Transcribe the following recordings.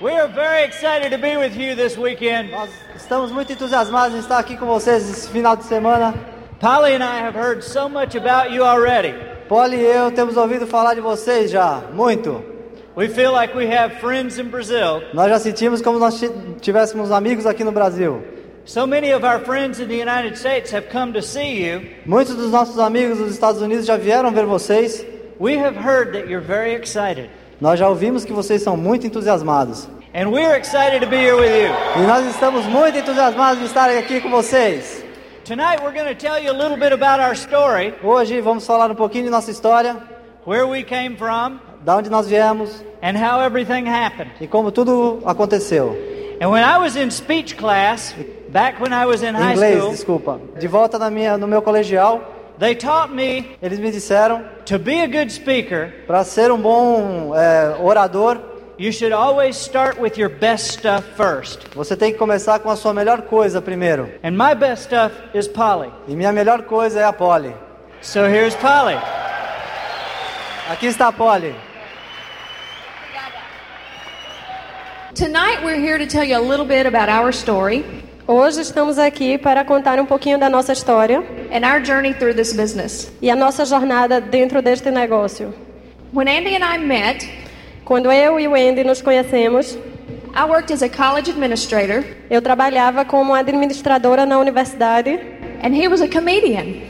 We are very excited to be with you this weekend. Nós estamos muito entusiasmados em estar aqui com vocês esse final de semana. Polly and I have heard so much about you already. Polly e eu temos ouvido falar de vocês já, muito. We feel like we have friends in Brazil. Nós já sentimos como nós ti- tivéssemos amigos aqui no Brasil. So many of our friends in the United States have come to see you. Muitos dos nossos amigos dos Estados Unidos já vieram ver vocês. We have heard that you're very excited. Nós já ouvimos que vocês são muito entusiasmados. And we're excited to be here with you. E nós estamos muito entusiasmados de estar aqui com vocês. Tonight we're going to tell you a little bit about our story, Hoje vamos falar um pouquinho de nossa história, where we came from, da onde nós viemos and how everything happened. e como tudo aconteceu. And when I was in speech class, back when I was in high inglês, school, desculpa. De volta na minha, no meu colegial, they taught me eles me disseram to be a good speaker, para ser um bom é, orador, you should always start with your best stuff first. você tem que começar com a sua melhor coisa primeiro. And my best stuff is Polly. E minha melhor coisa é a Polly. So here's Polly. Aqui está a Polly. Tonight, we're here to tell you a little bit about our story Hoje estamos aqui para contar um pouquinho da nossa história and our journey through this business. e a nossa jornada dentro deste negócio. When Andy and I met, Quando eu e o Andy nos conhecemos, I worked as a college administrator, eu trabalhava como administradora na universidade and he was a comedian.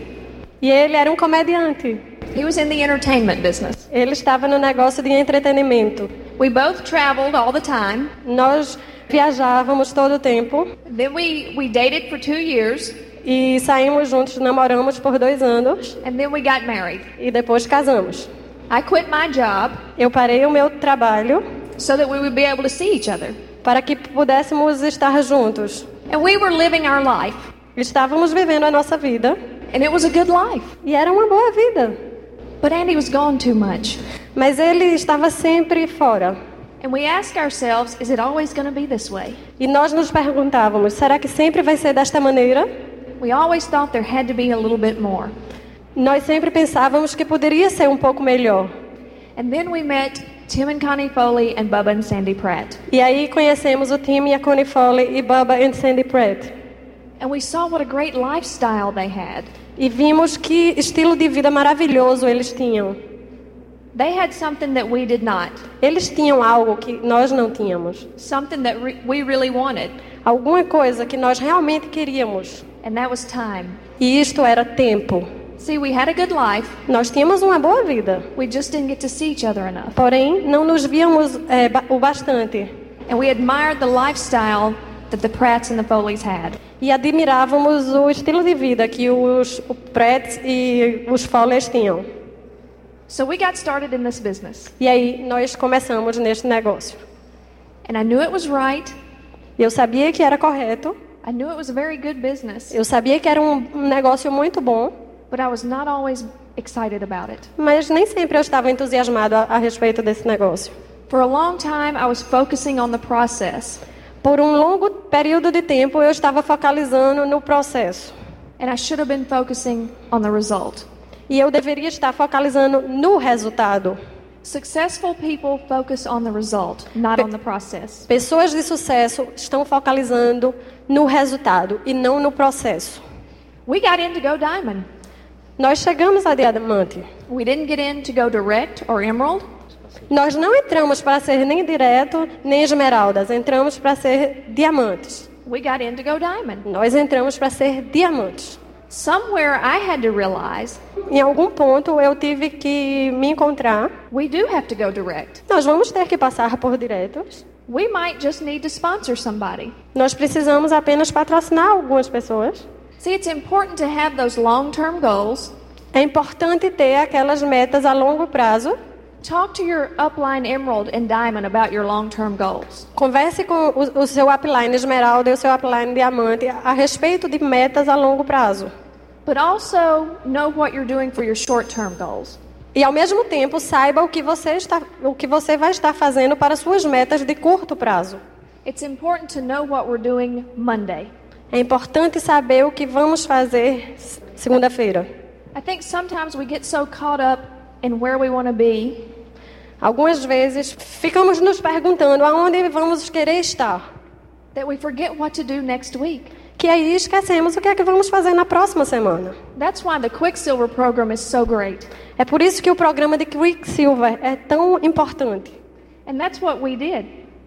e ele era um comediante. He was in the entertainment business. Ele estava no negócio de entretenimento. We both traveled all the time. Nós viajávamos todo o tempo Then we, we dated for two years, e saímos juntos, namoramos por dois anos and then we got married. e depois casamos. I quit my job Eu parei o meu trabalho so that we would be able to see each other. para que pudéssemos estar juntos. And we were living our life, Estávamos vivendo a nossa vida and it was a good life. e era uma boa vida. But Andy was gone too much. Mas ele estava sempre fora. And we asked ourselves, is it always going to be this way? E nós nos perguntávamos: será que sempre vai ser desta maneira? We always thought there had to be a little bit more. Nós sempre pensávamos que poderia ser um pouco melhor. And then we met Tim and Connie Foley and Bubba and Sandy Pratt. E aí conhecemos o time, a Connie Foley e Bubba and Sandy Pratt. And we saw what a great lifestyle they had. E vimos que estilo de vida maravilhoso eles tinham. They had something that we did not, Eles tinham algo que nós não tínhamos. something that re- we really wanted, Alguma coisa que nós realmente queríamos. and that was time. E isto era tempo. See, we had a good life, Nós tínhamos uma boa vida. we just didn't get to see each other enough. Porém, não nos víamos é, ba- o bastante. And we admired the lifestyle that the Pratts and the Foleys had. E admirávamos o estilo de vida que os Pratts e os Fowlers tinham. So we got started in this business. E aí nós começamos neste negócio. And I knew it was right. Eu sabia que era correto, I knew it was a very good business, eu sabia que era um negócio muito bom, but I was not always excited about it. mas nem sempre eu estava entusiasmado a, a respeito desse negócio. For a long time, I was focusing on the process, Por um longo período de tempo eu estava focalizando no processo. and I should have been focusing on the result. E eu deveria estar focalizando no resultado. Successful people focus on the result, not on the process. Pessoas de sucesso estão focalizando no resultado e não no processo. We got in to go diamond. Nós chegamos a diamante. We didn't get in to go direct or emerald. Nós não entramos para ser nem direto nem esmeraldas, entramos para ser diamantes. We got in to go diamond. Nós entramos para ser diamantes. Somewhere I had to realize Em algum ponto eu tive que me encontrar. we do have to go direct. Nós vamos ter que passar por diretos. We might just need to sponsor somebody. Nós precisamos apenas patrocinar algumas pessoas. See, it's important to have those long term goals. É importante ter aquelas metas a longo prazo. Talk to your upline emerald and diamond about your long term goals. Converse com o, o seu upline esmeralda e o seu upline diamante a respeito de metas a longo prazo. But also know what you're doing for your short term goals. E ao mesmo tempo saiba o que você está, o que você vai estar fazendo para suas metas de curto prazo. It's important to know what we're doing Monday. É importante saber o que vamos fazer segunda-feira. I think sometimes we get so caught up in where we want to be Algumas vezes ficamos nos perguntando aonde vamos querer estar. that we forget what to do next week. Que aí esquecemos o que é que vamos fazer na próxima semana. That's why the Quicksilver program is so great. É por isso que o programa de Quicksilver é tão importante. And that's what we did.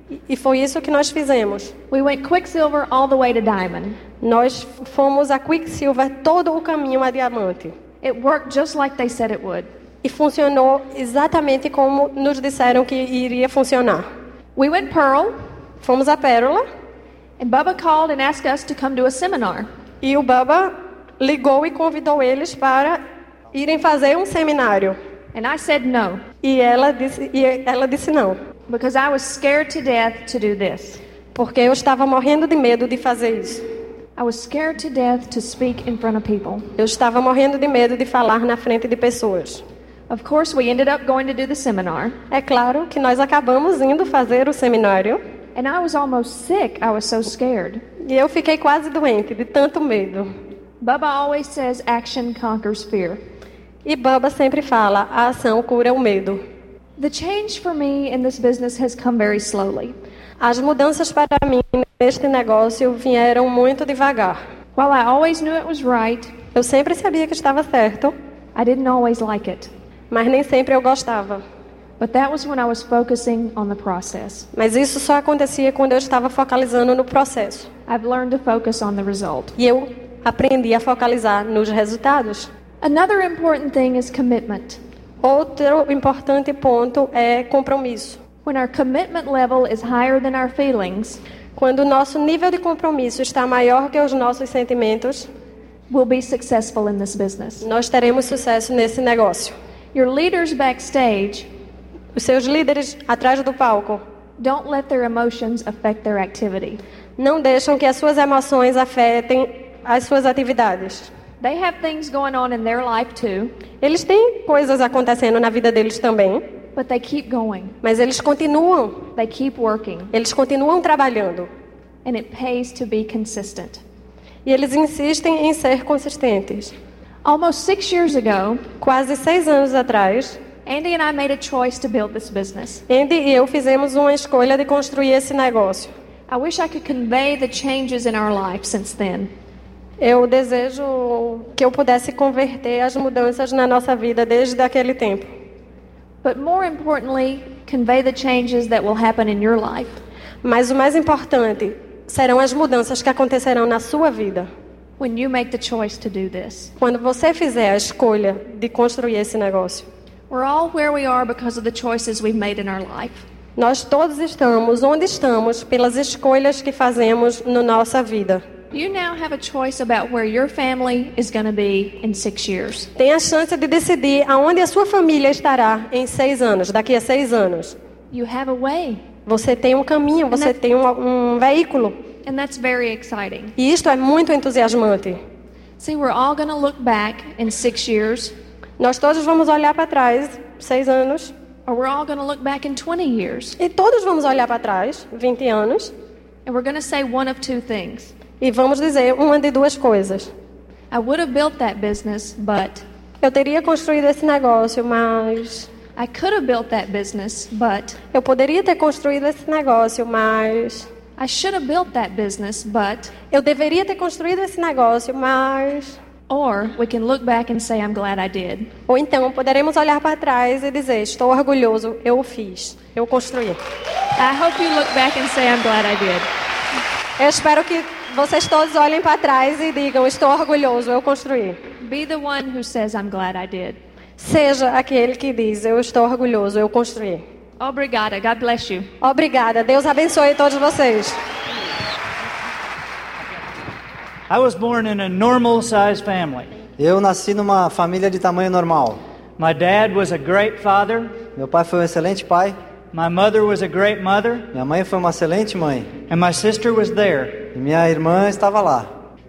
E- E foi isso que nós fizemos. We went Quicksilver all the way to Diamond. Nós fomos a Quicksilver todo o caminho a diamante. It worked just like they said it would. E funcionou exatamente como nos disseram que iria funcionar. We went Pearl, Fomos a Pérola and Bubba called and asked us to come to a seminar. e o Baba ligou e convidou eles para irem fazer um seminário. And I said no, E ela disse, e ela disse não, because I was scared to death to do this. porque eu estava morrendo de medo de fazer isso. I was scared to death to speak in front of people. Eu estava morrendo de medo de falar na frente de pessoas. Of course, we ended up going to do the seminar, É claro que nós acabamos indo fazer o seminário and I was almost sick. I was so scared. e eu fiquei quase doente de tanto medo. Bubba always says action conquers fear. E Baba sempre fala: a ação cura o medo. The change for me in this business has come very slowly. As mudanças para mim neste negócio vieram muito devagar. While I always knew it was right, Eu sempre sabia que estava certo, I didn't always like it. Mas nem sempre eu gostava. But that was when I was focusing on the process. Mas isso só acontecia quando eu estava focalizando no processo. I've learned to focus on the result. E eu aprendi a focalizar nos resultados. Another important thing is commitment. Outro importante ponto é compromisso. When our commitment level is higher than our feelings, Quando o nosso nível de compromisso está maior que os nossos sentimentos, we'll be successful in this business. nós teremos sucesso nesse negócio. Your leaders backstage Os seus líderes atrás do palco don't let their emotions affect their activity. não deixam que as suas emoções afetem as suas atividades. They have things going on in their life too, Eles têm coisas acontecendo na vida deles também, but they keep going. mas eles continuam, They keep working, eles continuam trabalhando. and it pays to be consistent. E eles insistem em ser consistentes. Almost six years ago, Quase seis anos atrás, Andy and I made a choice to build this business. Andy e eu fizemos uma escolha de construir esse negócio. I wish I could convey the changes in our life since then. Eu desejo que eu pudesse converter as mudanças na nossa vida desde aquele tempo. But more importantly, convey the changes that will happen in your life. Mas o mais importante serão as mudanças que acontecerão na sua vida. When you make the choice to do this. Quando você fizer a escolha de construir esse negócio. We're all where we are because of the choices we've made in our life. Nós todos estamos onde estamos pelas escolhas que fazemos na nossa vida. You now have a choice about where your family is going to be in six years. Tem a chance de decidir aonde a sua família estará em seis anos, daqui a seis anos. You have a way, Você tem um caminho, você tem um, um veículo. And that's very exciting. E isto é muito entusiasmante. See, we're all going to look back in six years, Nós todos vamos olhar para trás, seis anos, or we're all going to look back in 20 years, e todos vamos olhar para trás, 20 anos, and we're going to say one of two things. e vamos dizer uma de duas coisas. I would have built that business, but Eu teria construído esse negócio, mas I could have built that business, but eu poderia ter construído esse negócio, mas I should have built that business, but eu deveria ter construído esse negócio, mas or we can look back and say I'm glad I did. ou então poderemos olhar para trás e dizer: estou orgulhoso, eu o fiz, eu construí. I hope you look back and say I'm glad I did. Eu espero que vocês todos olhem para trás e digam: estou orgulhoso, eu construí. Be the one who says I'm glad I did. Seja aquele que diz: eu estou orgulhoso, eu construí. Obrigada. God bless you. Obrigada. Deus abençoe todos vocês. I was born in a normal sized family. Eu nasci numa família de tamanho normal. My dad was a great father. Meu pai foi um excelente pai, My mother was a great mother. minha mãe foi uma excelente mãe And my sister was there. e minha irmã estava lá.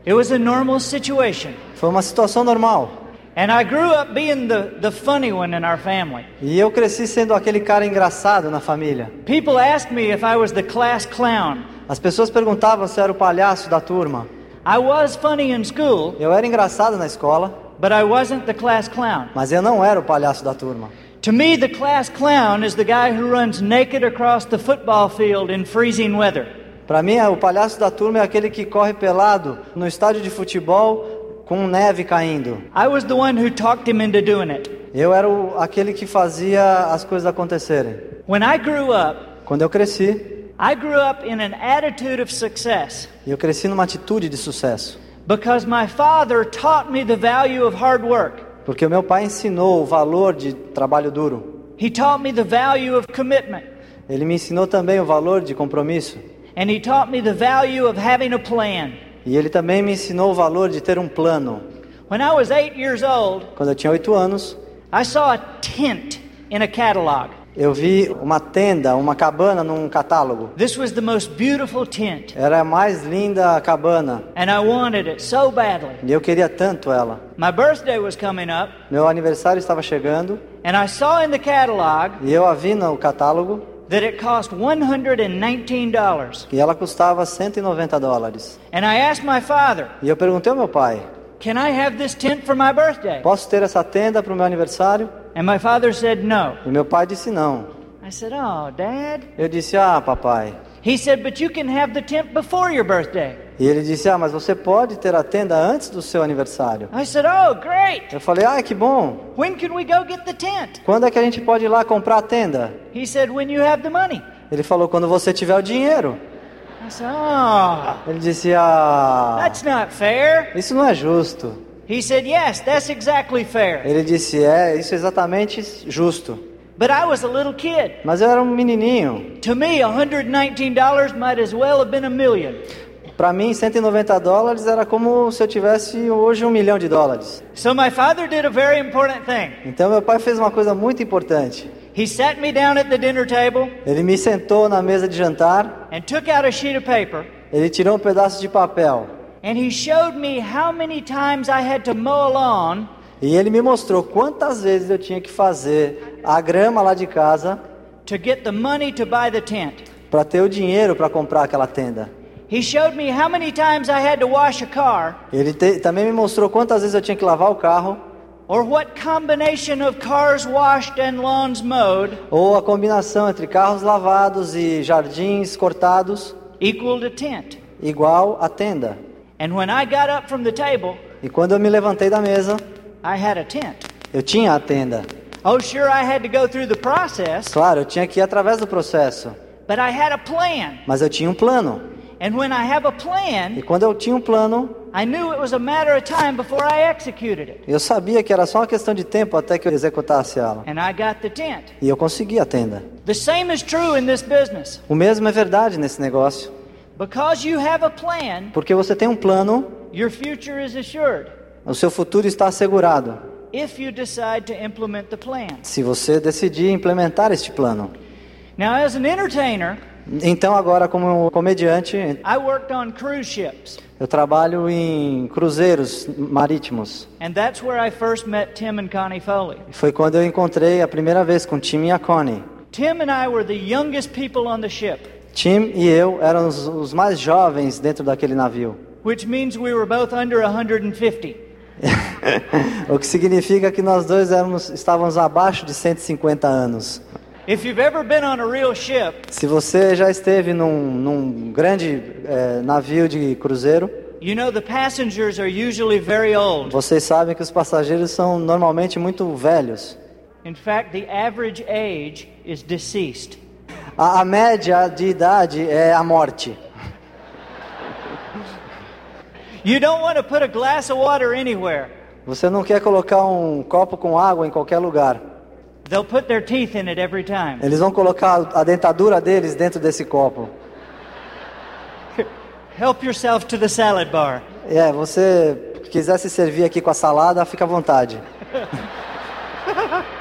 It was a normal situation. Foi uma situação normal. And I grew up being the, the funny one in our family. E eu cresci sendo aquele cara engraçado na família. People asked me if I was the class clown. As pessoas perguntavam se eu era o palhaço da turma. I was funny in school, Eu era engraçado na escola, but I wasn't the class clown. mas eu não era o palhaço da turma. To me, the class clown is the guy who runs naked across the football field in freezing weather. Para mim, o palhaço da turma é aquele que corre pelado no estádio de futebol com neve caindo. I was the one who talked him into doing it. Eu era o, aquele que fazia as coisas acontecerem. When I grew up, Quando eu cresci, I grew up in an attitude of success eu cresci numa atitude de sucesso. because my father taught me the value of hard work. Porque o meu pai ensinou o valor de trabalho duro. He taught me the value of commitment. Ele me ensinou também o valor de compromisso. And he taught me the value of having a plan. E ele também me ensinou o valor de ter um plano. When I was eight years old, Quando eu tinha oito anos, I saw a tent in a catalog. eu vi uma tenda, uma cabana num catálogo. This was the most beautiful tent, Era a mais linda cabana. and I wanted it so badly. E eu queria tanto ela. My birthday was coming up, Meu aniversário estava chegando and I saw in the catalog e eu a vi no catálogo that it cost $119. e ela custava 190 dólares. And I asked my father, E eu perguntei ao meu pai: Can I have this tent for my birthday? Posso ter essa tenda para o meu aniversário? And my father said no. E meu pai disse não. I said, Oh, Dad. Eu disse: Ah, papai. He said, But you can have the tent before your birthday. E ele disse: Ah, mas você pode ter a tenda antes do seu aniversário. I said, Oh, great. Eu falei: Ah, que bom. When can we go get the tent? Quando é que a gente pode ir lá comprar a tenda? He said, When you have the money. Ele falou: Quando você tiver o dinheiro. I said, Oh, Ele disse: Ah, that's not fair. isso não é justo. He said, Yes, that's exactly fair. Ele disse: É, isso é exatamente justo. But I was a little kid. Mas eu era um menininho. To me, $119 might as well have been a million. Para mim, 190 dólares era como se eu tivesse hoje um milhão de dólares. So my father did a very important thing. Então meu pai fez uma coisa muito importante. He sat me down at the dinner table Ele me sentou na mesa de jantar, and took out a sheet of paper ele tirou um pedaço de papel and he showed me how many times I had to mow a lawn e ele me mostrou quantas vezes eu tinha que fazer a grama lá de casa to get the money to buy the tent. para ter o dinheiro para comprar aquela tenda. He showed me how many times I had to wash a car Ele te- também me mostrou quantas vezes eu tinha que lavar o carro or what combination of cars washed and lawns mowed ou a combinação entre carros lavados e jardins cortados equaled a tent. igual a tenda. And when I got up from the table, E quando eu me levantei da mesa, I had a tent. eu tinha a tenda. Oh, sure, I had to go through the process, Claro, eu tinha que ir através do processo, but I had a plan. mas eu tinha um plano. And when I have a E plan, quando eu tinha um plano, I knew it was a matter of time before I executed it. eu sabia que era só uma questão de tempo até que eu executasse ela. And I got the tent. E eu consegui a tenda. The same is true in this business. O mesmo é verdade nesse negócio. Because you have a plan, Porque você tem um plano, your future is assured o seu futuro está assegurado. if you decide to implement the plan. Se você decidir implementar este plano. Now, as an entertainer, Então, agora, como comediante, I worked on cruise ships, eu trabalho em cruzeiros marítimos. and that's where I first met Tim and Connie Foley. Foi quando eu encontrei a primeira vez com Tim e a Connie. Tim and I were the youngest people on the ship, Tim e eu éramos os mais jovens dentro daquele navio. which means we were both under 150. o que significa que nós dois éramos, estávamos abaixo de 150 anos. If you've ever been on a real ship, Se você já esteve num, num grande eh, navio de cruzeiro, you know the passengers are usually very old. vocês sabem que os passageiros são normalmente muito velhos. In fact, the average age is deceased. A, a média de idade é a morte. You don't want to put a glass of water anywhere. Você não quer colocar um copo com água em qualquer lugar. They'll put their teeth in it every time. Eles vão colocar a dentadura deles dentro desse copo. Help yourself to the salad bar. É, você quiser se servir aqui com a salada, fica à vontade.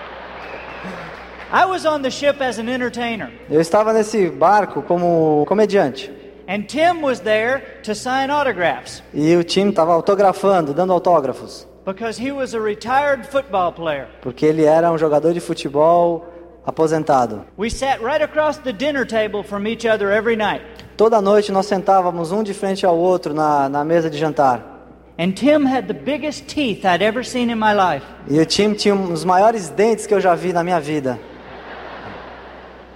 I was on the ship as an entertainer, Eu estava nesse barco como comediante. and Tim was there to sign autographs E o time estava autografando, dando autógrafos. Because he was a retired football player. Porque ele era um jogador de futebol aposentado. We sat right across the dinner table from each other every night. Toda noite nós sentávamos um de frente ao outro na, na mesa de jantar. And Tim had the biggest teeth I'd ever seen in my life. E o Tim tinha os maiores dentes que eu já vi na minha vida.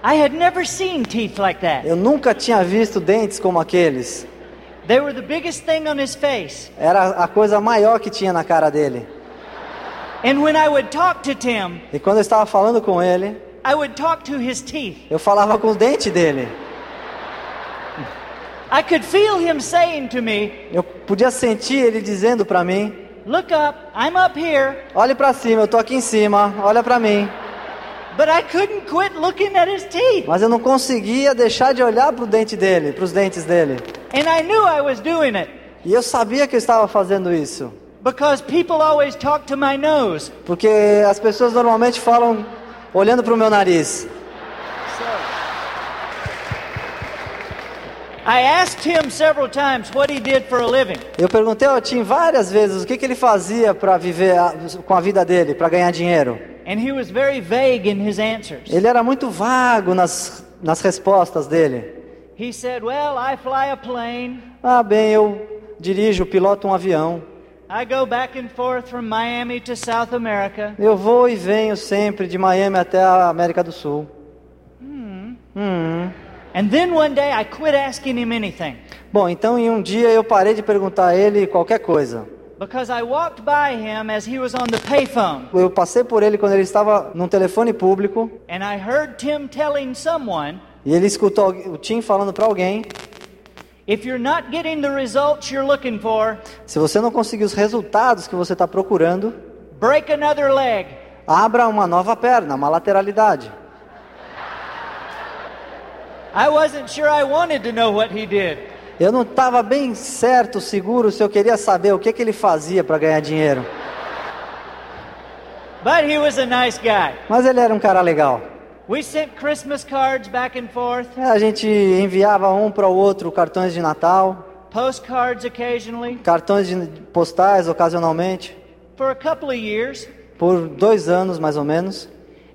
I had never seen teeth like that. Eu nunca tinha visto dentes como aqueles. They were the biggest thing on his face. Era a coisa maior que tinha na cara dele. And when I would talk to Tim, E quando eu estava falando com ele, I would talk to his teeth. eu falava com o dente dele. I could feel him saying to me, Eu podia sentir ele dizendo para mim: Look up, I'm up here. "Olhe para cima, eu tô aqui em cima, olha para mim". Mas eu não conseguia deixar de olhar pro dente dele, pros dentes dele. And I knew I was doing it E eu sabia que eu estava fazendo isso, because people always talk to my nose. porque as pessoas normalmente falam olhando pro meu nariz. Eu perguntei ao Tim várias vezes o que, que ele fazia para viver a- com a vida dele, para ganhar dinheiro. And he was very vague in his answers. Ele era muito vago nas, nas respostas dele. He said, Well, I fly a plane. Ah, bem, eu dirijo, piloto um avião. I go back and forth from Miami to South America. Eu vou e venho sempre de Miami até a América do Sul. Hum. And then one day I quit asking him anything Bom, então em um dia eu parei de perguntar a ele qualquer coisa. Because I walked by him as he was on the payphone Eu passei por ele quando ele estava num telefone público and I heard Tim telling someone, e ele escutou o Tim falando para alguém: If you're not getting the results you're looking for, se você não conseguir os resultados que você está procurando, break another leg. abra uma nova perna, uma lateralidade. I wasn't sure I wanted to know what he did. Eu não estava bem certo, seguro, se eu queria saber o que, que ele fazia para ganhar dinheiro. But he was a nice guy. Mas ele era um cara legal. We sent Christmas cards back and forth, A gente enviava um para o outro cartões de Natal, postcards occasionally, cartões de postais ocasionalmente, for a couple of years. por dois anos mais ou menos.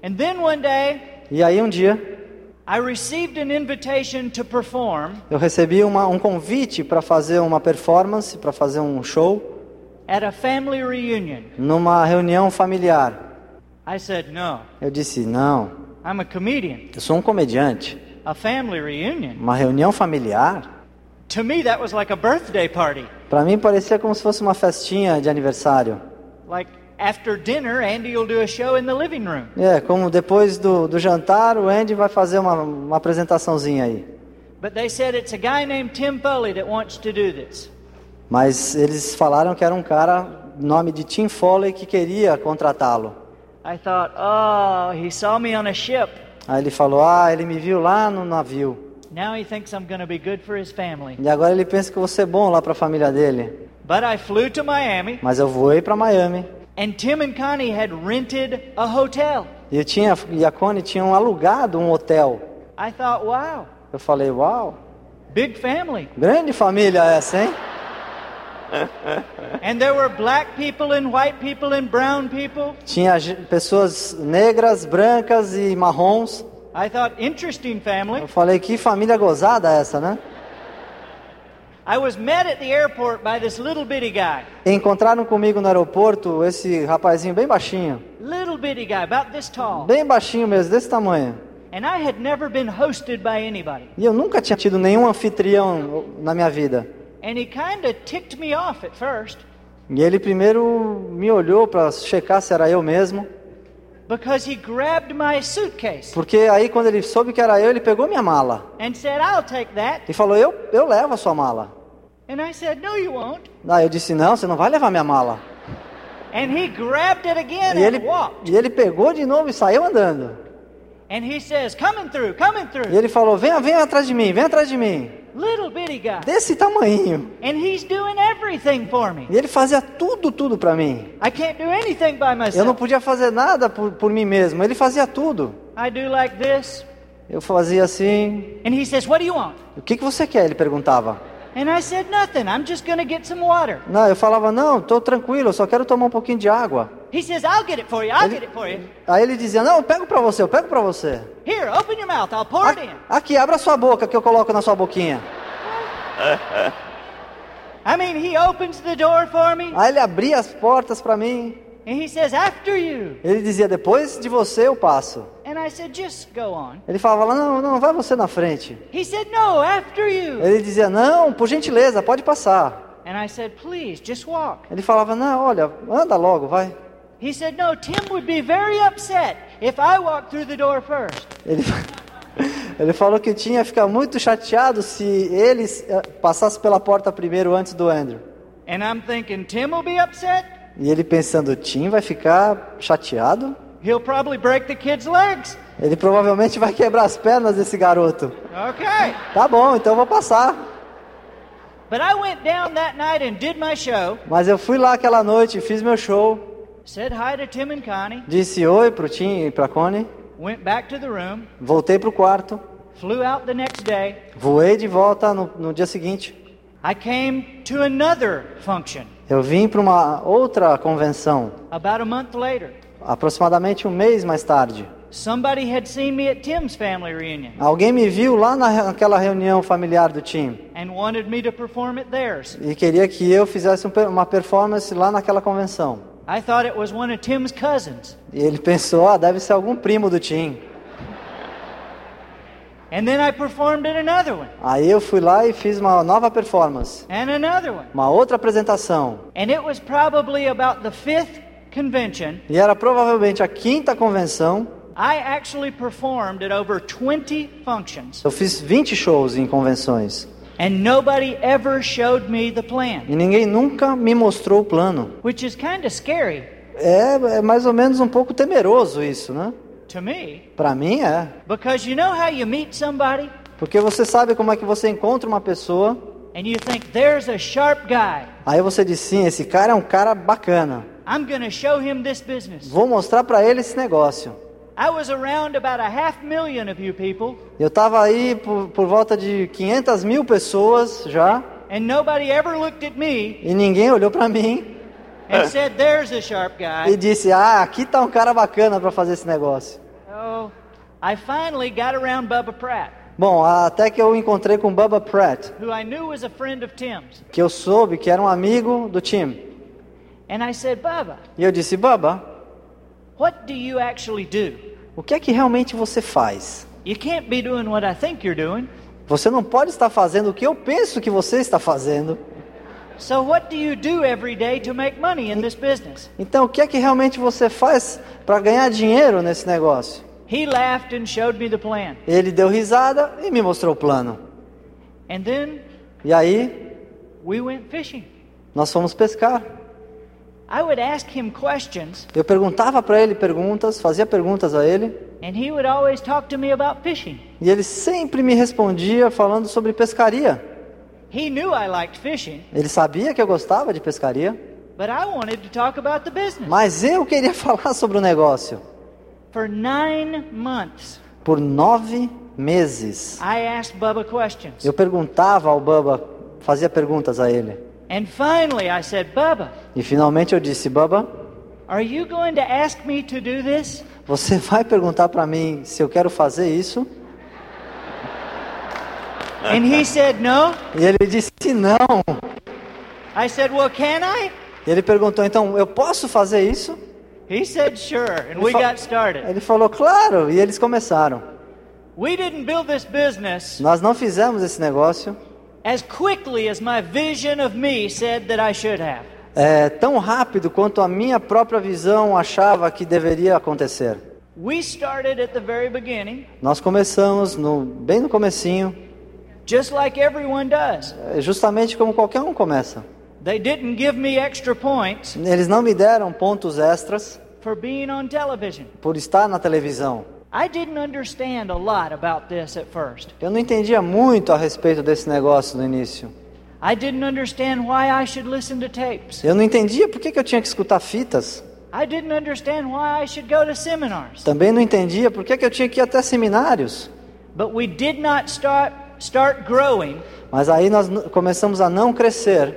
And then one day, E aí um dia I received an invitation to perform eu recebi uma, um convite para fazer uma performance, para fazer um show, at a family reunion. numa reunião familiar. I said, No, Eu disse: não, I'm a comedian. eu sou um comediante. A family reunion? Uma reunião familiar? To me, that was like a birthday party. Para mim parecia como se fosse uma festinha de aniversário. Like after dinner, Andy will do a show in the living room. É, como depois do, do jantar, o Andy vai fazer uma, uma apresentaçãozinha aí. But they said it's a guy named Tim Foley that wants to do this. Mas eles falaram que era um cara, nome de Tim Foley, que queria contratá-lo. I thought, oh, he saw me on a ship. Aí ele falou: Ah, ele me viu lá no navio. Now he thinks I'm going to be good for his family. E agora ele pensa que eu vou ser bom lá para a família dele. But I flew to Miami, Mas eu voei para Miami. And Tim and Connie had rented a hotel. E eu tinha, e a Connie tinham alugado um hotel. I thought, wow, Eu falei: Uau, big family. grande família essa, hein? And there were black people and white people and brown people. Tinha pessoas negras, brancas e marrons. I thought, interesting family. Eu falei: Que família gozada essa, né? I was met at the airport by this little bitty guy. Encontraram comigo no aeroporto esse rapazinho bem baixinho. Little bitty guy, about this tall. Bem baixinho mesmo, desse tamanho. And I had never been hosted by anybody. E eu nunca tinha tido nenhum anfitrião na minha vida. And he kind of ticked me off at first E ele primeiro me olhou para checar se era eu mesmo. Because he grabbed my suitcase Porque aí quando ele soube que era eu, ele pegou minha mala. and said, I'll take that. E falou, eu, eu levo a sua mala. And I said, No, you won't. Aí eu disse, não, você não vai levar minha mala. And he grabbed it again E and ele, walked. e ele pegou de novo e saiu andando. And he says, Coming through, coming E through. ele falou, venha, venha atrás de mim, vem atrás de mim. Little bitty guy. Desse tamanho. And he's doing everything for me. E ele fazia tudo, tudo para mim. I can't do anything by Eu não podia fazer nada por, por mim mesmo. Ele fazia tudo. I do like this. Eu fazia assim. And he says, What do you want? O que, que você quer? Ele perguntava. And I said, Nothing. I'm just going to get some water. Não, eu falava, não, estou tranquilo, só quero tomar um pouquinho de água. He says, I'll get it for you. I'll Ele- get it for you. Aí ele dizia, não, eu pego para você, eu pego para você. Here, open your mouth. I'll pour it in. A- Aqui, abra sua boca que eu coloco na sua boquinha. I mean, he opens the door for me Aí ele abria as portas para mim. and he says, After you. Ele dizia: Depois de você eu passo. And I said, Just go on. Ele falava: Não, não, vai você na frente. He said, No, after you. Ele dizia: Não, por gentileza, pode passar. And I said, Please, just walk. Ele falava: Não, olha, anda logo, vai. He said, No, Tim would be very upset if I walked through the door first. Ele, ele falou que tinha ficar muito chateado se ele eh, passasse pela porta primeiro antes do Andrew. And I'm thinking, Tim will be upset. E ele pensando: Tim vai ficar chateado? He'll probably break the kid's legs. Ele provavelmente vai quebrar as pernas desse garoto. Okay. Tá bom, então vou passar. But I went down that night and did my show, Mas eu fui lá aquela noite, fiz meu show, said hi to Tim and Connie, disse oi pro Tim e pra Connie, went back to the room, voltei pro quarto, flew out the next day. voei de volta no, no dia seguinte. I came to another function Eu vim para uma outra convenção, about a month later. aproximadamente um mês mais tarde. Somebody had seen me at Tim's family reunion Alguém me viu lá na- naquela reunião familiar do Tim and wanted me to perform at theirs. e queria que eu fizesse um uma performance lá naquela convenção. I thought it was one of Tim's cousins. E ele pensou, ah, deve ser algum primo do Tim. And then I performed at another one, Aí eu fui lá e fiz uma nova performance, and another one. uma outra apresentação. And it was probably about the fifth convention. E era provavelmente a quinta convenção. I actually performed at over 20 functions, Eu fiz 20 shows em convenções. And nobody ever showed me the plan, E ninguém nunca me mostrou o plano. which is kind of scary É, é mais ou menos um pouco temeroso isso, né? to me. Pra mim é. Because you know how you meet somebody Porque você sabe como é que você encontra uma pessoa, and you think, there's a sharp guy. aí você diz sim, esse cara é um cara bacana. I'm to show him this business. Vou mostrar pra ele esse negócio. I was around about a half million of you people, Eu tava aí por, por volta de 500 mil pessoas já, and nobody ever looked at me e ninguém olhou pra mim and said, there's a sharp e guy. disse: Ah, aqui tá um cara bacana pra fazer esse negócio. So I finally got around Bubba Pratt, Bom, até que eu encontrei com Bubba Pratt, who I knew was a friend of Tim's. que eu soube que era um amigo do time. And I said, Bubba, E eu disse: Bubba, what do you actually do? o que é que realmente você faz? You can't be doing what I think you're doing. Você não pode estar fazendo o que eu penso que você está fazendo. So what do you do every day to make money in this business? Então, o que é que realmente você faz para ganhar dinheiro nesse negócio? He laughed and showed me the plan. Ele deu risada e me mostrou o plano. And then E aí, we went fishing. nós fomos pescar. I would ask him questions, Eu perguntava para ele perguntas, fazia perguntas a ele, and he would always talk to me about fishing. e ele sempre me respondia falando sobre pescaria. He knew I liked fishing, Ele sabia que eu gostava de pescaria, but I wanted to talk about the business. mas eu queria falar sobre o negócio. For nine months, Por nove meses, I asked Bubba questions. eu perguntava ao Bubba, fazia perguntas a ele. And finally, I said, Bubba, E finalmente eu disse, Bubba, are you going to ask me to do this? você vai perguntar para mim se eu quero fazer isso? And he said, No. E ele disse não. I said, Well, can I? E ele perguntou, então, eu posso fazer isso? He said, Sure. And we fa- got started. Ele falou, claro, e eles começaram. We didn't build this business Nós não fizemos esse negócio as quickly as my vision of me said that I should have. é, tão rápido quanto a minha própria visão achava que deveria acontecer. We started at the very beginning, Nós começamos no, bem no comecinho, just like everyone does. é, justamente como qualquer um começa. They didn't give me extra points Eles não me deram pontos extras for being on television. por estar na televisão. I didn't understand a lot about this at first. Eu não entendia muito a respeito desse negócio no início. I didn't understand why I should listen to tapes. Eu não entendia por que, que eu tinha que escutar fitas. I didn't understand why I should go to seminars. Também não entendia por que, que eu tinha que ir até seminários. But we did not start start growing Mas aí nós começamos a não crescer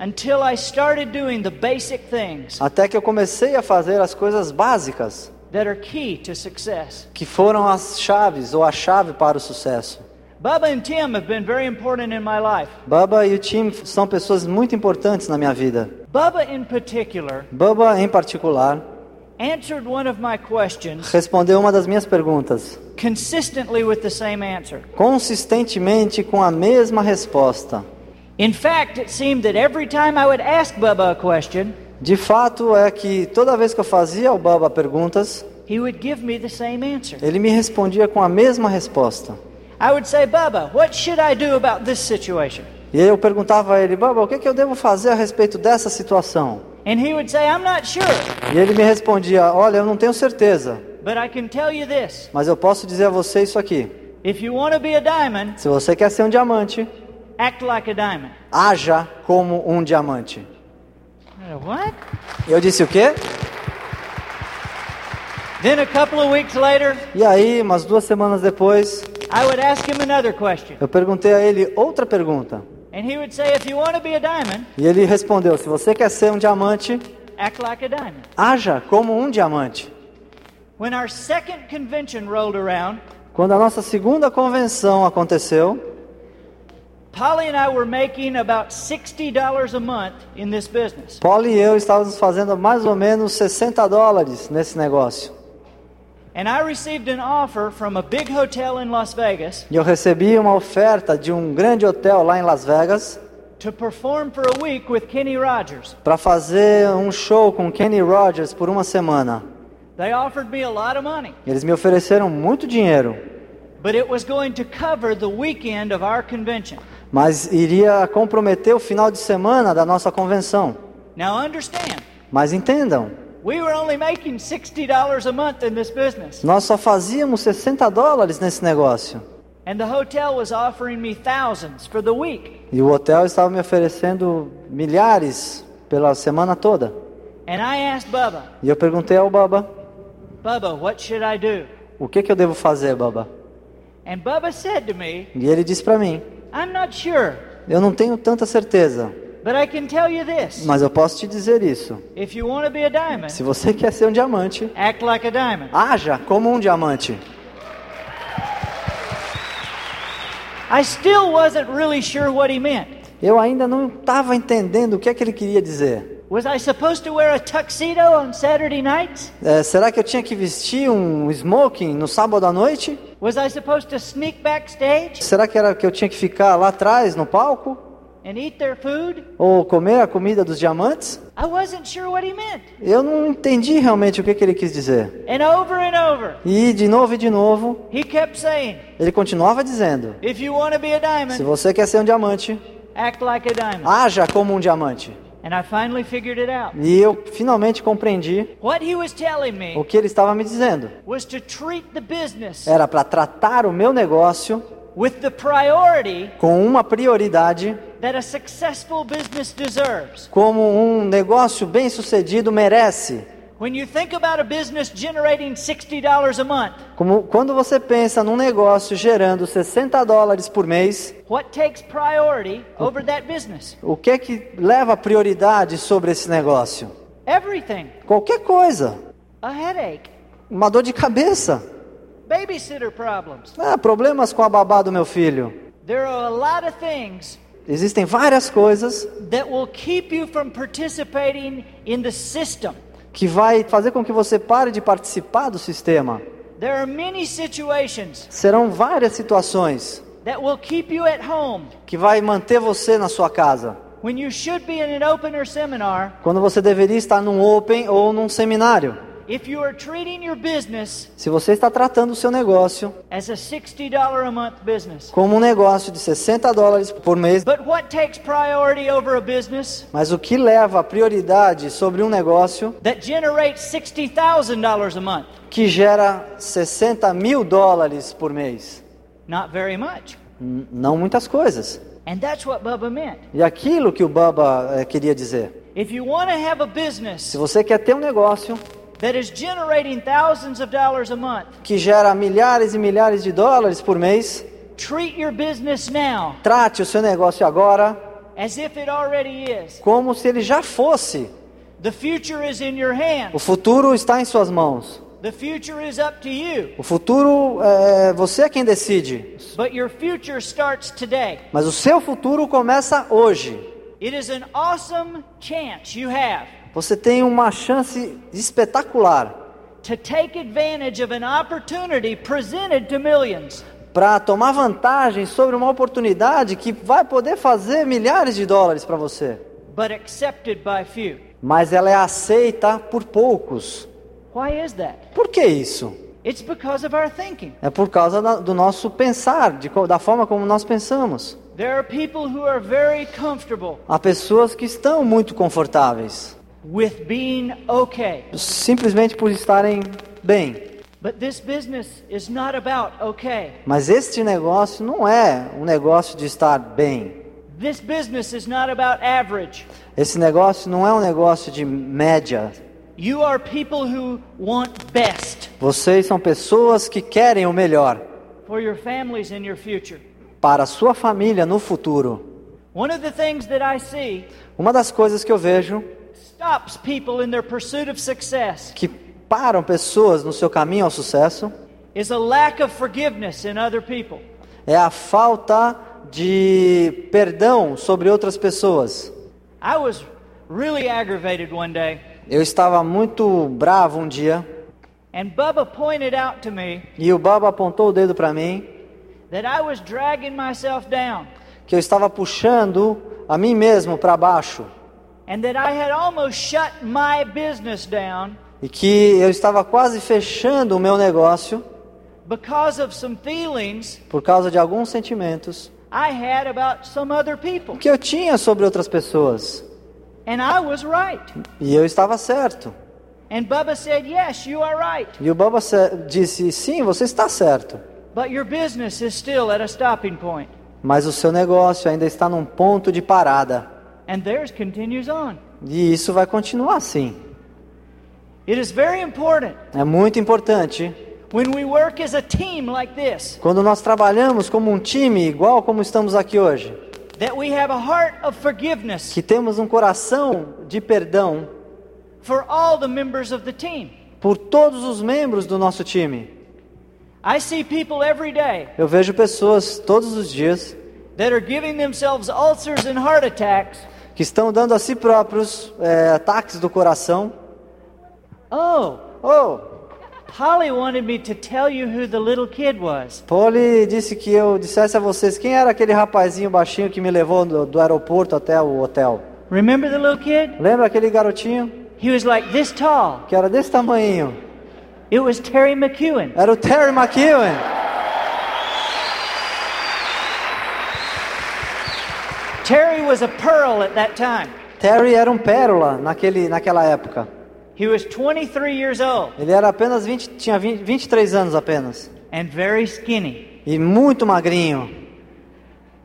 until I started doing the basic things até que eu comecei a fazer as coisas básicas that are key to success. que foram as chaves ou a chave para o sucesso. Bubba and Tim have been very important in my life. Bubba e o Tim são pessoas muito importantes na minha vida. Bubba, in particular, em particular, answered one of my questions respondeu uma das minhas perguntas, consistently with the same answer. consistentemente com a mesma resposta. In fact, it seemed that every time I would ask Bubba a question, De fato, é que toda vez que eu fazia ao Bubba perguntas, ele me respondia com a mesma resposta. I would say, Bubba, what should I do about this situation? E eu perguntava a ele, Bubba, o que, que eu devo fazer a respeito dessa situação? And he would say, I'm not sure, E ele me respondia, olha, eu não tenho certeza, but I can tell you this. mas eu posso dizer a você isso aqui. If you want to be a diamond, Se você quer ser um diamante, act like a diamond. haja como um diamante. Uh, What? Eu disse o quê? Then a couple of weeks later, E aí, umas duas semanas depois, I would ask him another question. eu perguntei a ele outra pergunta. And he would say, if you want to be a diamond, E ele respondeu: se você quer ser um diamante, act like a diamond. haja como um diamante. When our second convention rolled around, Quando a nossa segunda convenção aconteceu, Polly and I were making about $60 a month in this business. Paulo e eu estávamos fazendo mais ou menos 60 dólares nesse negócio. And I received an offer from a big hotel in Las Vegas E eu recebi uma oferta de um grande hotel lá em Las Vegas to perform for a week with Kenny Rogers. para fazer um show com Kenny Rogers por uma semana. They offered me a lot of money, Eles me ofereceram muito dinheiro, but it was going to cover the weekend of our convention. Mas iria comprometer o final de semana da nossa convenção. Now understand, Mas entendam, we were only making $60 a month in this business, nós só fazíamos 60 dólares nesse negócio. and the hotel was offering me thousands for the week. E o hotel estava me oferecendo milhares pela semana toda. And I asked Bubba, E eu perguntei ao Baba, Bubba, what should I do? o que, que eu devo fazer, Baba? And Bubba said to me, E ele disse para mim, I'm not sure, eu não tenho tanta certeza, but I can tell you this. mas eu posso te dizer isso. If you want to be a diamond, Se você quer ser um diamante, act like a diamond. haja como um diamante. I still wasn't really sure what he meant. Eu ainda não estava entendendo o que é que ele queria dizer. Was I supposed to wear a tuxedo on Saturday nights? É, será que eu tinha que vestir um smoking no sábado à noite? Was I supposed to sneak backstage Será que era que eu tinha que ficar lá atrás no palco? and eat their food? Ou comer a comida dos diamantes? I wasn't sure what he meant. Eu não entendi realmente o que, que ele quis dizer. And over and over, E de novo e de novo, he kept saying, ele continuava dizendo: If you want to be a Se diamond, você quer ser um diamante, act like a diamond. haja como um diamante. And I finally figured it out. E eu finalmente compreendi What he was telling o que ele estava me dizendo. was to treat the business Era para tratar o meu negócio with the priority com uma prioridade, that a successful business deserves. como um negócio bem sucedido merece. When you think about a business generating $60 a month, Como quando você pensa num negócio gerando 60 dólares por mês, what takes priority over that business? o que é que leva prioridade sobre esse negócio? Everything. Qualquer coisa. A headache, Uma dor de cabeça. babysitter problems. Ah, problemas com a babá do meu filho. There are a lot of things Existem várias coisas that will keep you from participating in the system. Que vai fazer com que você pare de participar do sistema. There are many situations Serão várias situações that will keep you at home que vai manter você na sua casa, when you should be in an open or seminar quando você deveria estar num open ou num seminário. If you are treating your business Se você está tratando o seu negócio as a $60 a month business. como um negócio de 60 dólares por mês, But what takes priority over a business mas o que leva a prioridade sobre um negócio that generates $60,000 a month? que gera 60 mil dólares por mês? Not very much. N- não muitas coisas. And that's what Bubba meant. E aquilo que o Baba eh, queria dizer. If you want to have a Se você quer ter um negócio that is generating thousands of dollars a month, que gera milhares e milhares de dólares por mês, treat your business now trate o seu negócio agora as if it already is. como se ele já fosse. The future is in your O futuro está em suas mãos. The future is up to you, O futuro é você é quem decide, but your future starts today. mas o seu futuro começa hoje. It is an awesome chance you have Você tem uma chance espetacular para tomar vantagem sobre uma oportunidade que vai poder fazer milhares de dólares para você. but accepted by few. Mas ela é aceita por poucos. Why is that? Por que isso? It's because of our thinking. É por causa da- do nosso pensar, de da forma como nós pensamos. There are people who are very comfortable Há pessoas que estão muito confortáveis, with being okay. simplesmente por estarem bem. But this business is not about okay. Mas este negócio não é um negócio de estar bem. This business is not about average. Esse negócio não é um negócio de média. You are people who want best Vocês são pessoas que querem o melhor for your families and your future. para a sua família no futuro. One of the things that I see Uma das coisas que eu vejo stops people in their pursuit of success. Que param pessoas no seu caminho ao sucesso. Is a lack of forgiveness in other people. é a falta de perdão sobre outras pessoas. I was really aggravated one day, Eu estava muito bravo um dia. and Bubba pointed out to me e o Baba apontou o dedo para mim that I was dragging myself down. que eu estava puxando a mim mesmo para baixo and that I had almost shut my business down e que eu estava quase fechando o meu negócio because of some feelings por causa de alguns sentimentos I had about some other people. que eu tinha sobre outras pessoas. And I was right. E eu estava certo. And Bubba said, Yes, you are right. E o se- disse: sim, você está certo. But your business is still at a stopping point. Mas o seu negócio ainda está num ponto de parada. And theirs continues on. E isso vai continuar assim. It is very important É muito importante when we work as a team like this quando nós trabalhamos como um time, igual como estamos aqui hoje, that we have a heart of forgiveness que temos um coração de perdão for all the members of the team. por todos os membros do nosso time. I see people every day Eu vejo pessoas todos os dias that are giving themselves ulcers and heart attacks. Que estão dando a si próprios é, ataques do coração. Oh, Oh, Polly wanted me to tell you who the little kid was. Polly disse que eu dissesse a vocês quem era aquele rapazinho baixinho que me levou do, do aeroporto até o hotel. Remember the little kid? Lembra aquele garotinho He was like this tall. que era desse tamanho? It was Terry McEwen. Era o Terry McEwen. Terry was a pearl at that time. Terry era um pérola naquele, naquela época. He was 23 years old Ele era apenas 20, tinha 20, 23 anos apenas. and very skinny. E muito magrinho.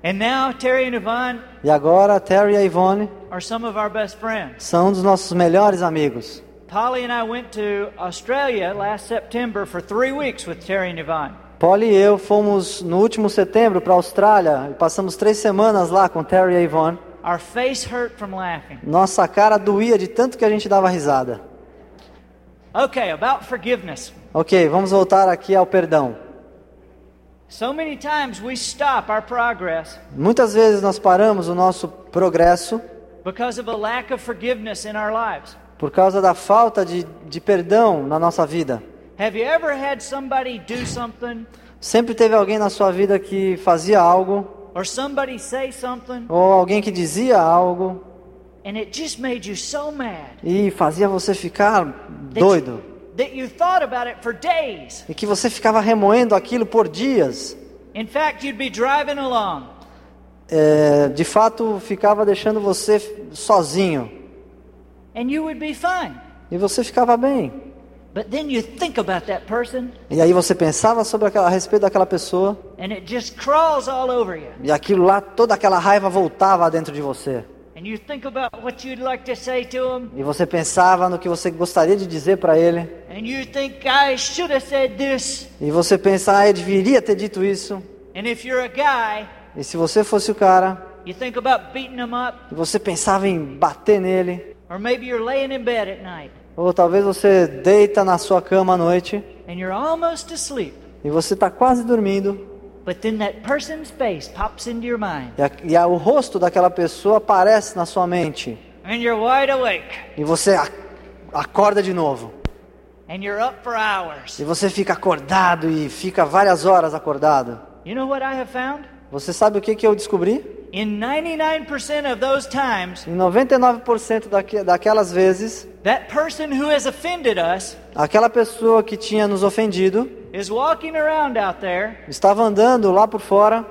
And now Terry and Yvonne E agora Terry e a Ivone are some of our best friends. são um dos nossos melhores amigos. Polly and I went to Australia last September for three weeks with Terry and Yvonne. Polly e eu fomos no último setembro para a Austrália e passamos três semanas lá com Terry e a Ivone. Our face hurt from laughing. Nossa cara doía de tanto que a gente dava risada. Okay, about forgiveness. Ok, vamos voltar aqui ao perdão. So many times we stop our progress Muitas vezes nós paramos o nosso progresso because of a lack of forgiveness in our lives. por causa da falta de, de perdão na nossa vida. Have you ever had somebody do something Sempre teve alguém na sua vida que fazia algo, or somebody say something ou alguém que dizia algo, and it just made you so mad e fazia você ficar that doido. You, that you thought about it for days. E que você ficava remoendo aquilo por dias. In fact, you'd be driving along É, de fato, ficava deixando você sozinho. and you would be fine. E você ficava bem. But then you think about that person E aí você pensava sobre aquela, a respeito daquela pessoa. and it just crawls all over you. E aquilo lá, toda aquela raiva voltava dentro de você. And you think about what you'd like to say to him E você pensava no que você gostaria de dizer para ele. and you think I should have said this. E você pensa, ah, eu deveria ter dito isso. And if you're a guy, E se você fosse o cara, you think about beating him up e você pensava em bater nele. or maybe you're laying in bed at night Ou talvez você deita na sua cama à noite and you're almost asleep, e você está quase dormindo but then that person's face pops into your mind, e, a- e a- o rosto daquela pessoa aparece na sua mente and you're wide awake, e você a- acorda de novo. and you're up for hours. E você fica acordado e fica várias horas acordado. You know what I have found? Você sabe o que, que eu descobri? In 99% of those times, Em 99% daque, daquelas vezes, that person who has offended us aquela pessoa que tinha nos ofendido is walking around out there estava andando lá por fora,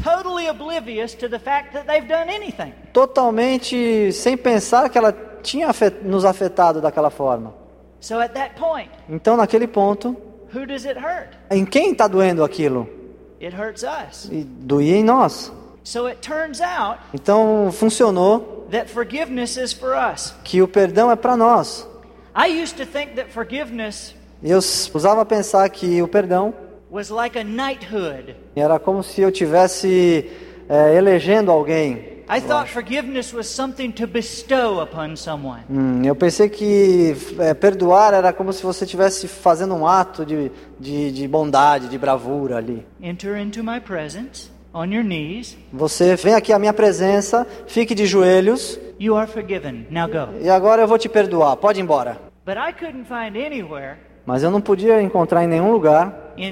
totally oblivious to the fact that they've done anything. totalmente sem pensar que ela tinha afet- nos afetado daquela forma. So at that point, Então, naquele ponto, who does it hurt? em quem está doendo aquilo? It hurts us. E doía em nós. So it turns out Então, funcionou that forgiveness is for us. que o perdão é para nós. I used to think that forgiveness eu usava pensar que o perdão was like a knighthood. era como se eu tivesse é, elegendo alguém. I thought forgiveness was something to bestow upon someone. Hum, eu pensei que é, perdoar era como se você estivesse fazendo um ato de, de, de bondade, de bravura ali. Enter into my presence on your knees. Você vem aqui à minha presença, fique de joelhos You are forgiven. Now go. e agora eu vou te perdoar. Pode ir embora. But I couldn't find anywhere Mas eu não podia encontrar em nenhum lugar, read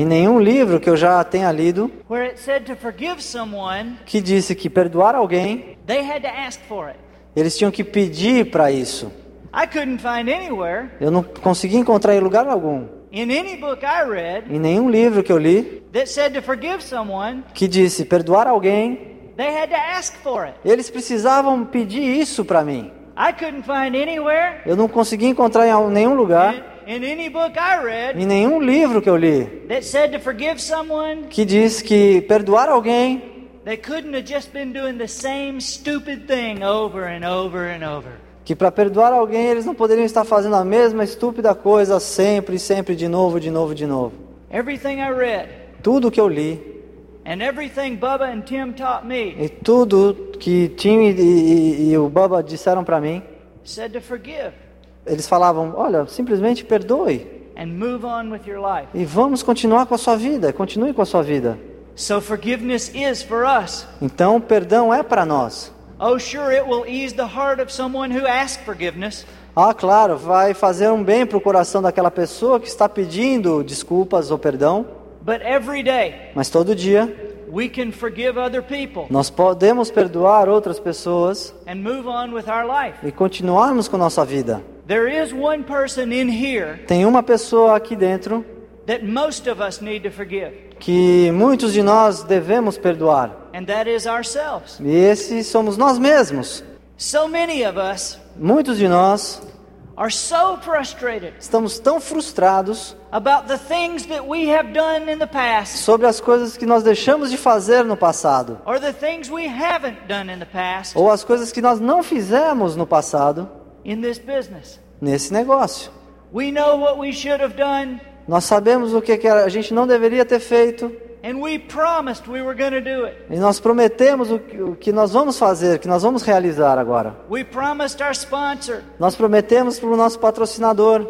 em nenhum livro que eu já tenha lido, where it said to forgive someone, que disse que perdoar alguém, they had to ask for it. eles tinham que pedir para isso. I couldn't find anywhere Eu não consegui encontrar em lugar algum, in any book I read em nenhum livro que eu li, that said to forgive someone, que disse perdoar alguém, they had to ask for it. eles precisavam pedir isso para mim. I couldn't find anywhere Eu não consegui encontrar em nenhum lugar, in, in any book I read em nenhum livro que eu li, that said to forgive someone, que diz que perdoar alguém, they couldn't have just been doing the same stupid thing over and over and over. Que para perdoar alguém eles não poderiam estar fazendo a mesma estúpida coisa sempre, sempre, de novo, de novo, de novo. Read Tudo que eu li Bubba me e tudo que Tim e, e- e o Baba disseram para mim, said to forgive eles falavam: olha, simplesmente perdoe and move on with your life. e vamos continuar com a sua vida, continue com a sua vida. So forgiveness is for us. Então, perdão é para nós. Oh, sure, it will ease the heart of someone who asks forgiveness, Ah, claro, vai fazer um bem para o coração daquela pessoa que está pedindo desculpas ou perdão, but every day mas todo dia we can forgive other people nós podemos perdoar outras pessoas and move on with our life. e continuarmos com nossa vida. There is one person in here Tem uma pessoa aqui dentro that most of us need to forgive, que muitos de nós devemos perdoar, and that is ourselves. e esse somos nós mesmos. So many of us Muitos de nós are so frustrated estamos tão frustrados about the things that we have done in the past sobre as coisas que nós deixamos de fazer no passado, or the things we haven't done in the past ou as coisas que nós não fizemos no passado in this business. nesse negócio. We know what we should have done, Nós sabemos o que que a gente não deveria ter feito. E nós prometemos o que, nós vamos fazer, que nós vamos realizar agora. Nós prometemos para o nosso patrocinador,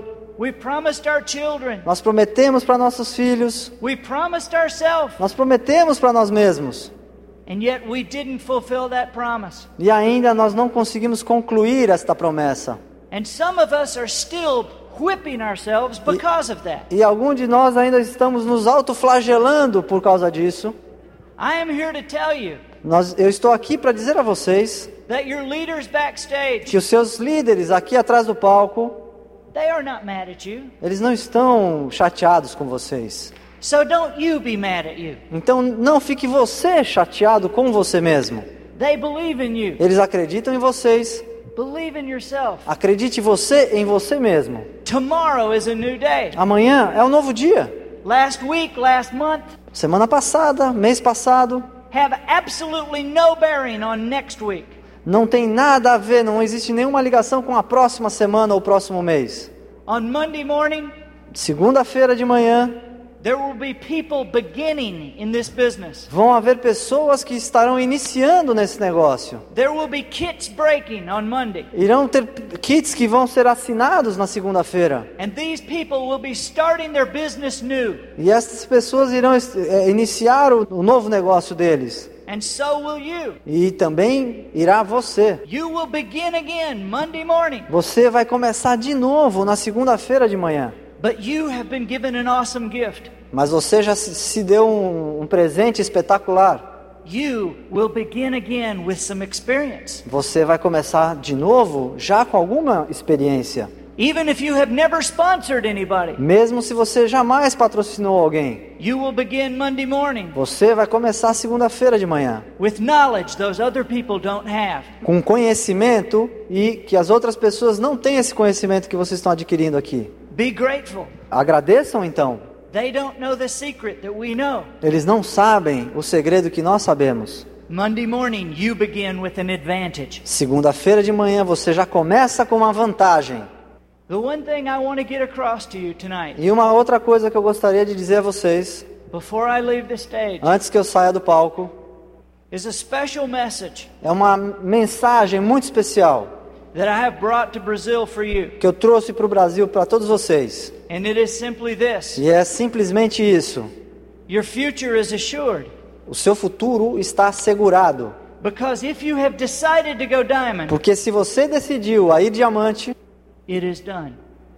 nós prometemos para nossos filhos, nós prometemos para nós mesmos. E ainda nós não conseguimos concluir esta promessa. And some of us are still whipping ourselves because of that. E alguns de nós ainda estamos nos autoflagelando por causa disso. I am here to tell you Nós, eu estou aqui para dizer a vocês that your leaders backstage, que os seus líderes aqui atrás do palco, they are not mad at you. eles não estão chateados com vocês. So don't you be mad at you. Então não fique você chateado com você mesmo. They believe in you. Eles acreditam em vocês. Believe in yourself. Acredite você em você mesmo. Tomorrow is a new day. Amanhã é um novo dia. Last week, last month Semana passada, mês passado, have absolutely no bearing on next week. não tem nada a ver, não existe nenhuma ligação com a próxima semana ou próximo mês. On Monday morning, Segunda-feira de manhã, There will be people beginning in this business. Vão haver pessoas que estarão iniciando nesse negócio. There will be kits breaking on Monday. Irão ter kits que vão ser assinados na segunda-feira. And these people will be starting their business new. E essas pessoas irão é, iniciar o, o novo negócio deles. And so will you. E também irá você. You will begin again Monday morning. Você vai começar de novo na segunda-feira de manhã. But you have been given an awesome gift. Mas você já se- deu um, um presente espetacular. You will begin again with some experience. Você vai começar de novo já com alguma experiência. Even if you have never sponsored anybody, Mesmo se você jamais patrocinou alguém. you will begin Monday morning Você vai começar segunda-feira de manhã. with knowledge those other people don't have. Com conhecimento e que as outras pessoas não têm esse conhecimento que vocês estão adquirindo aqui. Be grateful. Agradeçam então. They don't know the secret that we know. Eles não sabem o segredo que nós sabemos. Monday morning, you begin with an advantage. Segunda-feira de manhã você já começa com uma vantagem. The one thing I want to get across to you tonight, E uma outra coisa que eu gostaria de dizer a vocês, before I leave the stage, antes que eu saia do palco, is a special message é uma mensagem muito especial that I have brought to Brazil for you. que eu trouxe para o Brasil para todos vocês. And it is simply this E é simplesmente isso. Your future is assured. O seu futuro está assegurado. Because if you have decided to go diamond, Porque se você decidiu a ir diamante, it is done.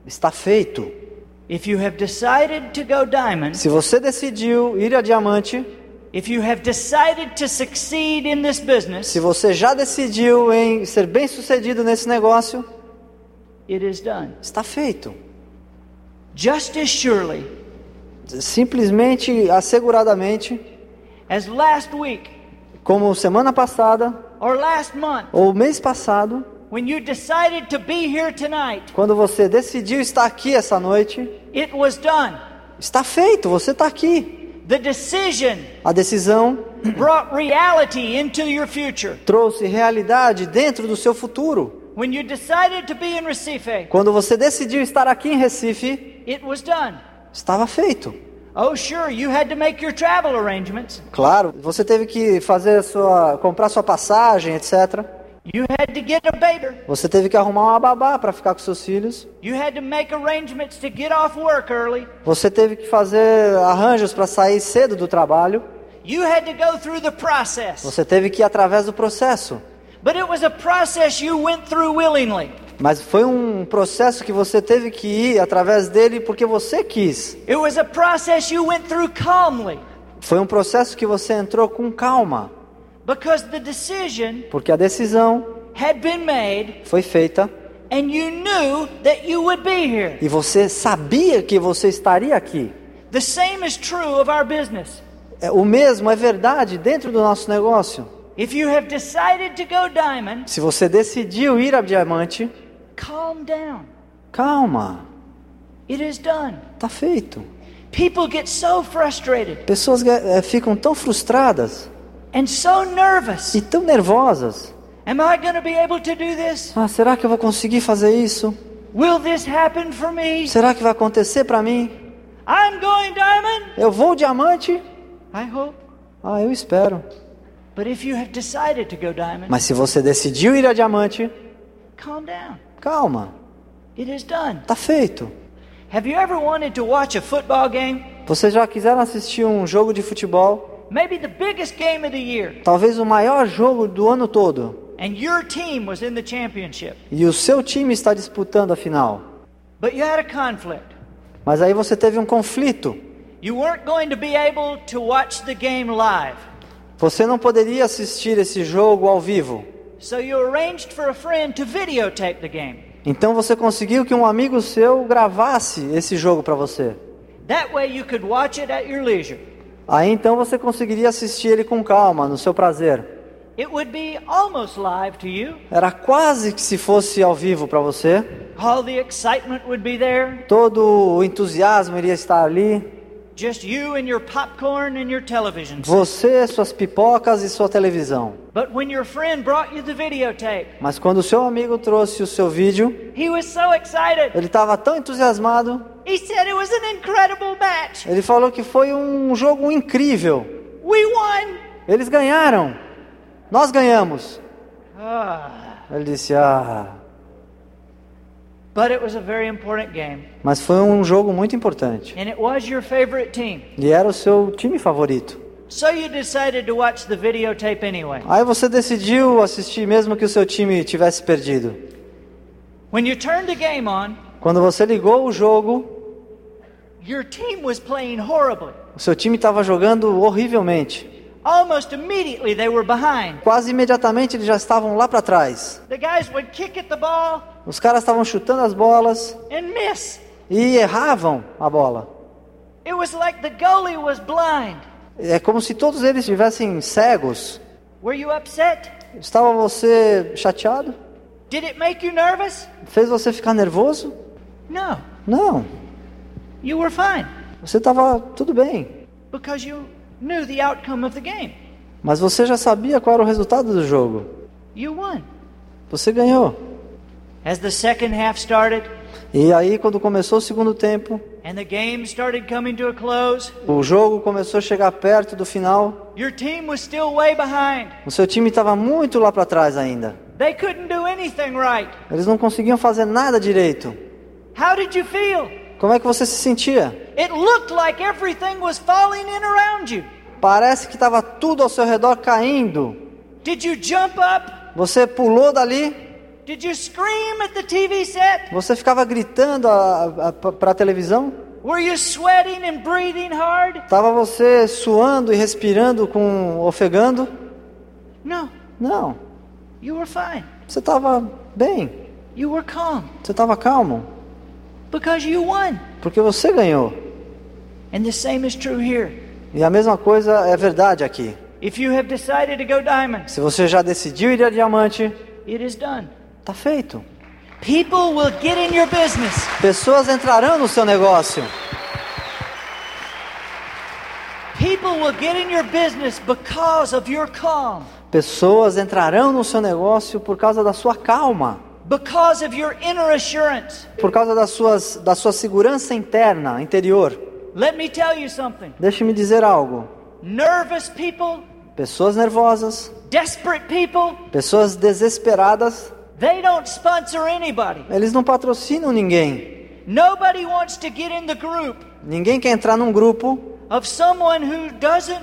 está feito. If you have decided to go diamond, Se você decidiu ir a diamante, if you have decided to succeed in this business, se você já decidiu em ser bem sucedido nesse negócio, it is done. está feito. Just as surely Simplesmente, asseguradamente, as last week como semana passada or last month, ou mês passado, when you decided to be here tonight, quando você decidiu estar aqui essa noite, it was done. está feito, você está aqui. The decision A decisão brought reality into your future. trouxe realidade dentro do seu futuro. When you decided to be in Recife, Quando você decidiu estar aqui em Recife, it was done. estava feito. Oh, sure, you had to make your travel arrangements. Claro, você teve que fazer sua, comprar sua passagem, etc. You had to get a baiter. Você teve que arrumar uma babá para ficar com seus filhos. You had to make arrangements to get off work early. Você teve que fazer arranjos para sair cedo do trabalho. You had to go through the process. Você teve que ir através do processo. But it was a process you went through willingly. Mas foi um processo que você teve que ir através dele porque você quis. It was a process you went through calmly. Foi um processo que você entrou com calma, Because the decision porque a decisão had been made foi feita and you knew that you would be here. e você sabia que você estaria aqui. The same is true of our business. É, O mesmo é verdade dentro do nosso negócio. If you have decided to go diamond, Se você decidiu ir a diamante, calm down. calma, It is done. tá feito. People get so frustrated Pessoas eh, ficam tão frustradas and so nervous. e tão nervosas. Am I going to be able to do this? Ah, será que eu vou conseguir fazer isso? Will this happen for me? Será que vai acontecer para mim? I'm going diamond. Eu vou diamante? I hope. Ah, eu espero. But if you have decided to go diamond, Mas se você decidiu ir a diamante, calm down. calma, It is done. tá feito. Have you ever wanted to watch a football game? Vocês já quiseram assistir um jogo de futebol? Maybe the biggest game of the year, Talvez o maior jogo do ano todo. and your team was in the championship, E o seu time está disputando a final. but you had a conflict. Mas aí você teve um conflito. You weren't going to be able to watch the game live. Você não poderia assistir esse jogo ao vivo. So you arranged for a friend to videotape the game. Então você conseguiu que um amigo seu gravasse esse jogo para você. That way you could watch it at your leisure. Aí então você conseguiria assistir ele com calma, no seu prazer. It would be almost live to you. Era quase que se fosse ao vivo para você. All the excitement would be there. Todo o entusiasmo iria estar ali. Just you and your popcorn and your television. Você, suas pipocas e sua televisão. But when your friend brought you the videotape, Mas quando o seu amigo trouxe o seu vídeo, he was so excited. ele estava tão entusiasmado He said it was an incredible match. Ele falou que foi um jogo incrível. We won. Eles ganharam. Nós ganhamos. Ah. Ele disse: Ah. But it was a very important game. Mas foi um jogo muito importante. And it was your favorite team. E era o seu time favorito. So you decided to watch the videotape anyway. Aí você decidiu assistir mesmo que o seu time tivesse perdido. When you turned the game on, Quando você ligou o jogo, your team was playing horribly. o seu time estava jogando horrivelmente. Almost immediately they were behind. Quase imediatamente eles já estavam lá para trás. The guys would kick at the ball Os caras estavam chutando as bolas and miss. e erravam a bola. It was like the goalie was blind. É como se todos eles estivessem cegos. Were you upset? Estava você chateado? Did it make you nervous? Fez você ficar nervoso? No. Não. You were fine Você estava tudo bem. because you knew the outcome of the game. Mas você já sabia qual era o resultado do jogo. You won. Você ganhou. As the second half started E aí, quando começou o segundo tempo, and the game started coming to a close, o jogo começou a chegar perto do final. your team was still way behind. O seu time estava muito lá para trás ainda. They couldn't do anything right. Eles não conseguiam fazer nada direito. How did you feel? Como é que você se sentia? It looked like everything was falling in around you. Parece que estava tudo ao seu redor caindo. Did you jump up? Você pulou dali, Did you scream at the TV set? você ficava gritando para a televisão. Were you sweating and breathing hard? Tava você suando e respirando com ofegando? No, Não, you were fine. você estava bem, You were calm você estava calmo, because you won. porque você ganhou. And the same is true here. E a mesma coisa é verdade aqui. If you have decided to go diamond, Se você já decidiu ir a diamante, it is done. tá feito. People will get in your business. Pessoas entrarão no seu negócio. People will get in your business because of your calm, Pessoas entrarão no seu negócio por causa da sua calma, because of your inner assurance. por causa das suas, da sua segurança interna, interior. Let me tell you something. Deixe-me dizer algo. Nervous people, Pessoas nervosas, desperate people, pessoas desesperadas, they don't sponsor anybody. eles não patrocinam ninguém. Nobody wants to get in the group Ninguém quer entrar num grupo of someone who doesn't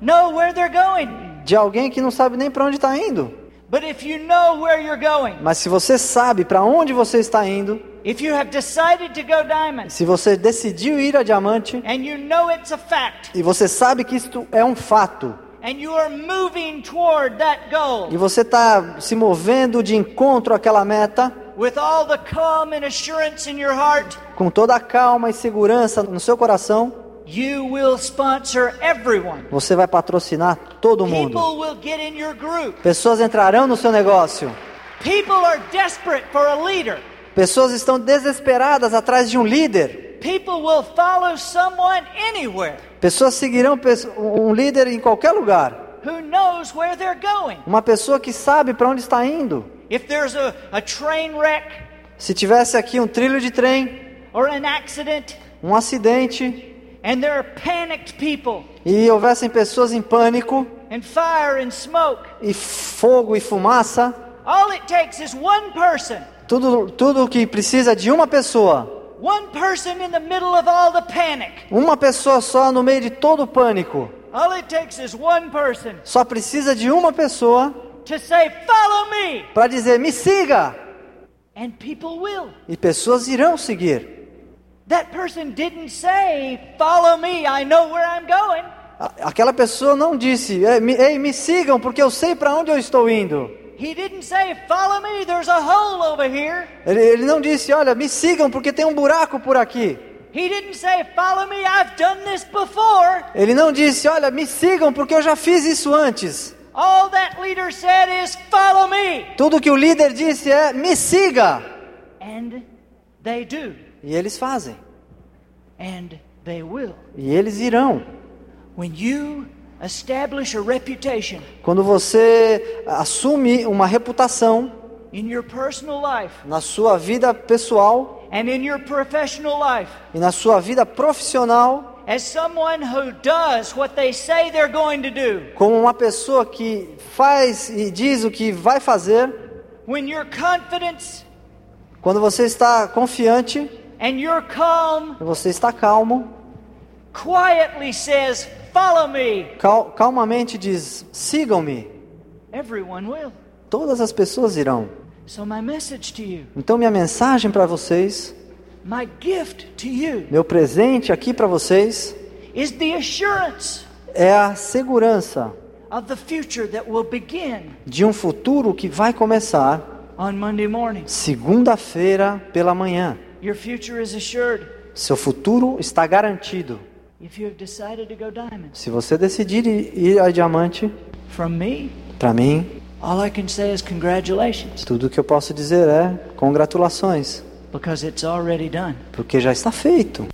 know where they're going. de alguém que não sabe nem para onde está indo. But if you know where you're going, Mas se você sabe para onde você está indo, if you have decided to go diamond, se você decidiu ir a diamante and you know it's a fact, e você sabe que isto é um fato and you are moving toward that goal e você está se movendo de encontro àquela meta with all the calm and assurance in your heart, com toda a calma e segurança no seu coração, you will sponsor everyone. você vai patrocinar todo mundo. People will get in your group. Pessoas entrarão no seu negócio. People are desperate for a leader. Pessoas estão desesperadas atrás de um líder. People will follow someone anywhere Pessoas seguirão um líder em qualquer lugar. who knows where they're going. Uma pessoa que sabe para onde está indo. If there's a, a train wreck Se tivesse aqui um trilho de trem, or an accident um acidente and there are panicked people e houvessem pessoas em pânico and fire and smoke, e fogo e fumaça, all it takes is one person, tudo tudo que precisa de uma pessoa, one person in the middle of all the panic. uma pessoa só no meio de todo o pânico. All it takes is one person Só precisa de uma pessoa to say, Follow me! para dizer me siga And people will. e pessoas irão seguir. That person didn't say, Follow me, I know where I'm going. Aquela pessoa não disse, "Ei, me, ei, me sigam porque eu sei para onde eu estou indo. He didn't say, Follow me, there's a hole over here. Ele, ele não disse, olha, me sigam porque tem um buraco por aqui. He didn't say, Follow me, I've done this before. Ele não disse, olha, me sigam porque eu já fiz isso antes. All that leader said is, Follow me. Tudo que o líder disse é, me siga. And they do. E eles fazem. And they will. E eles irão. When you establish a reputation Quando você assume uma reputação in your personal life na sua vida pessoal and in your professional life e na sua vida profissional como uma pessoa que faz e diz o que vai fazer. When your confidence Quando você está confiante and your calm e você está calmo, quietly says, Follow me, cal calmamente diz: sigam-me. everyone will. Todas as pessoas irão. So, my message to you, Então, minha mensagem para vocês, my gift to you, meu presente aqui para vocês, is the assurance é a segurança of the future that will begin de um futuro que vai começar on Monday morning. segunda-feira pela manhã. Your future is assured Seu futuro está garantido. if you have decided to go diamond. Se você decidir ir a diamante, From me, para mim, all I can say is congratulations tudo que eu posso dizer é congratulações, because it's already done. porque já está feito.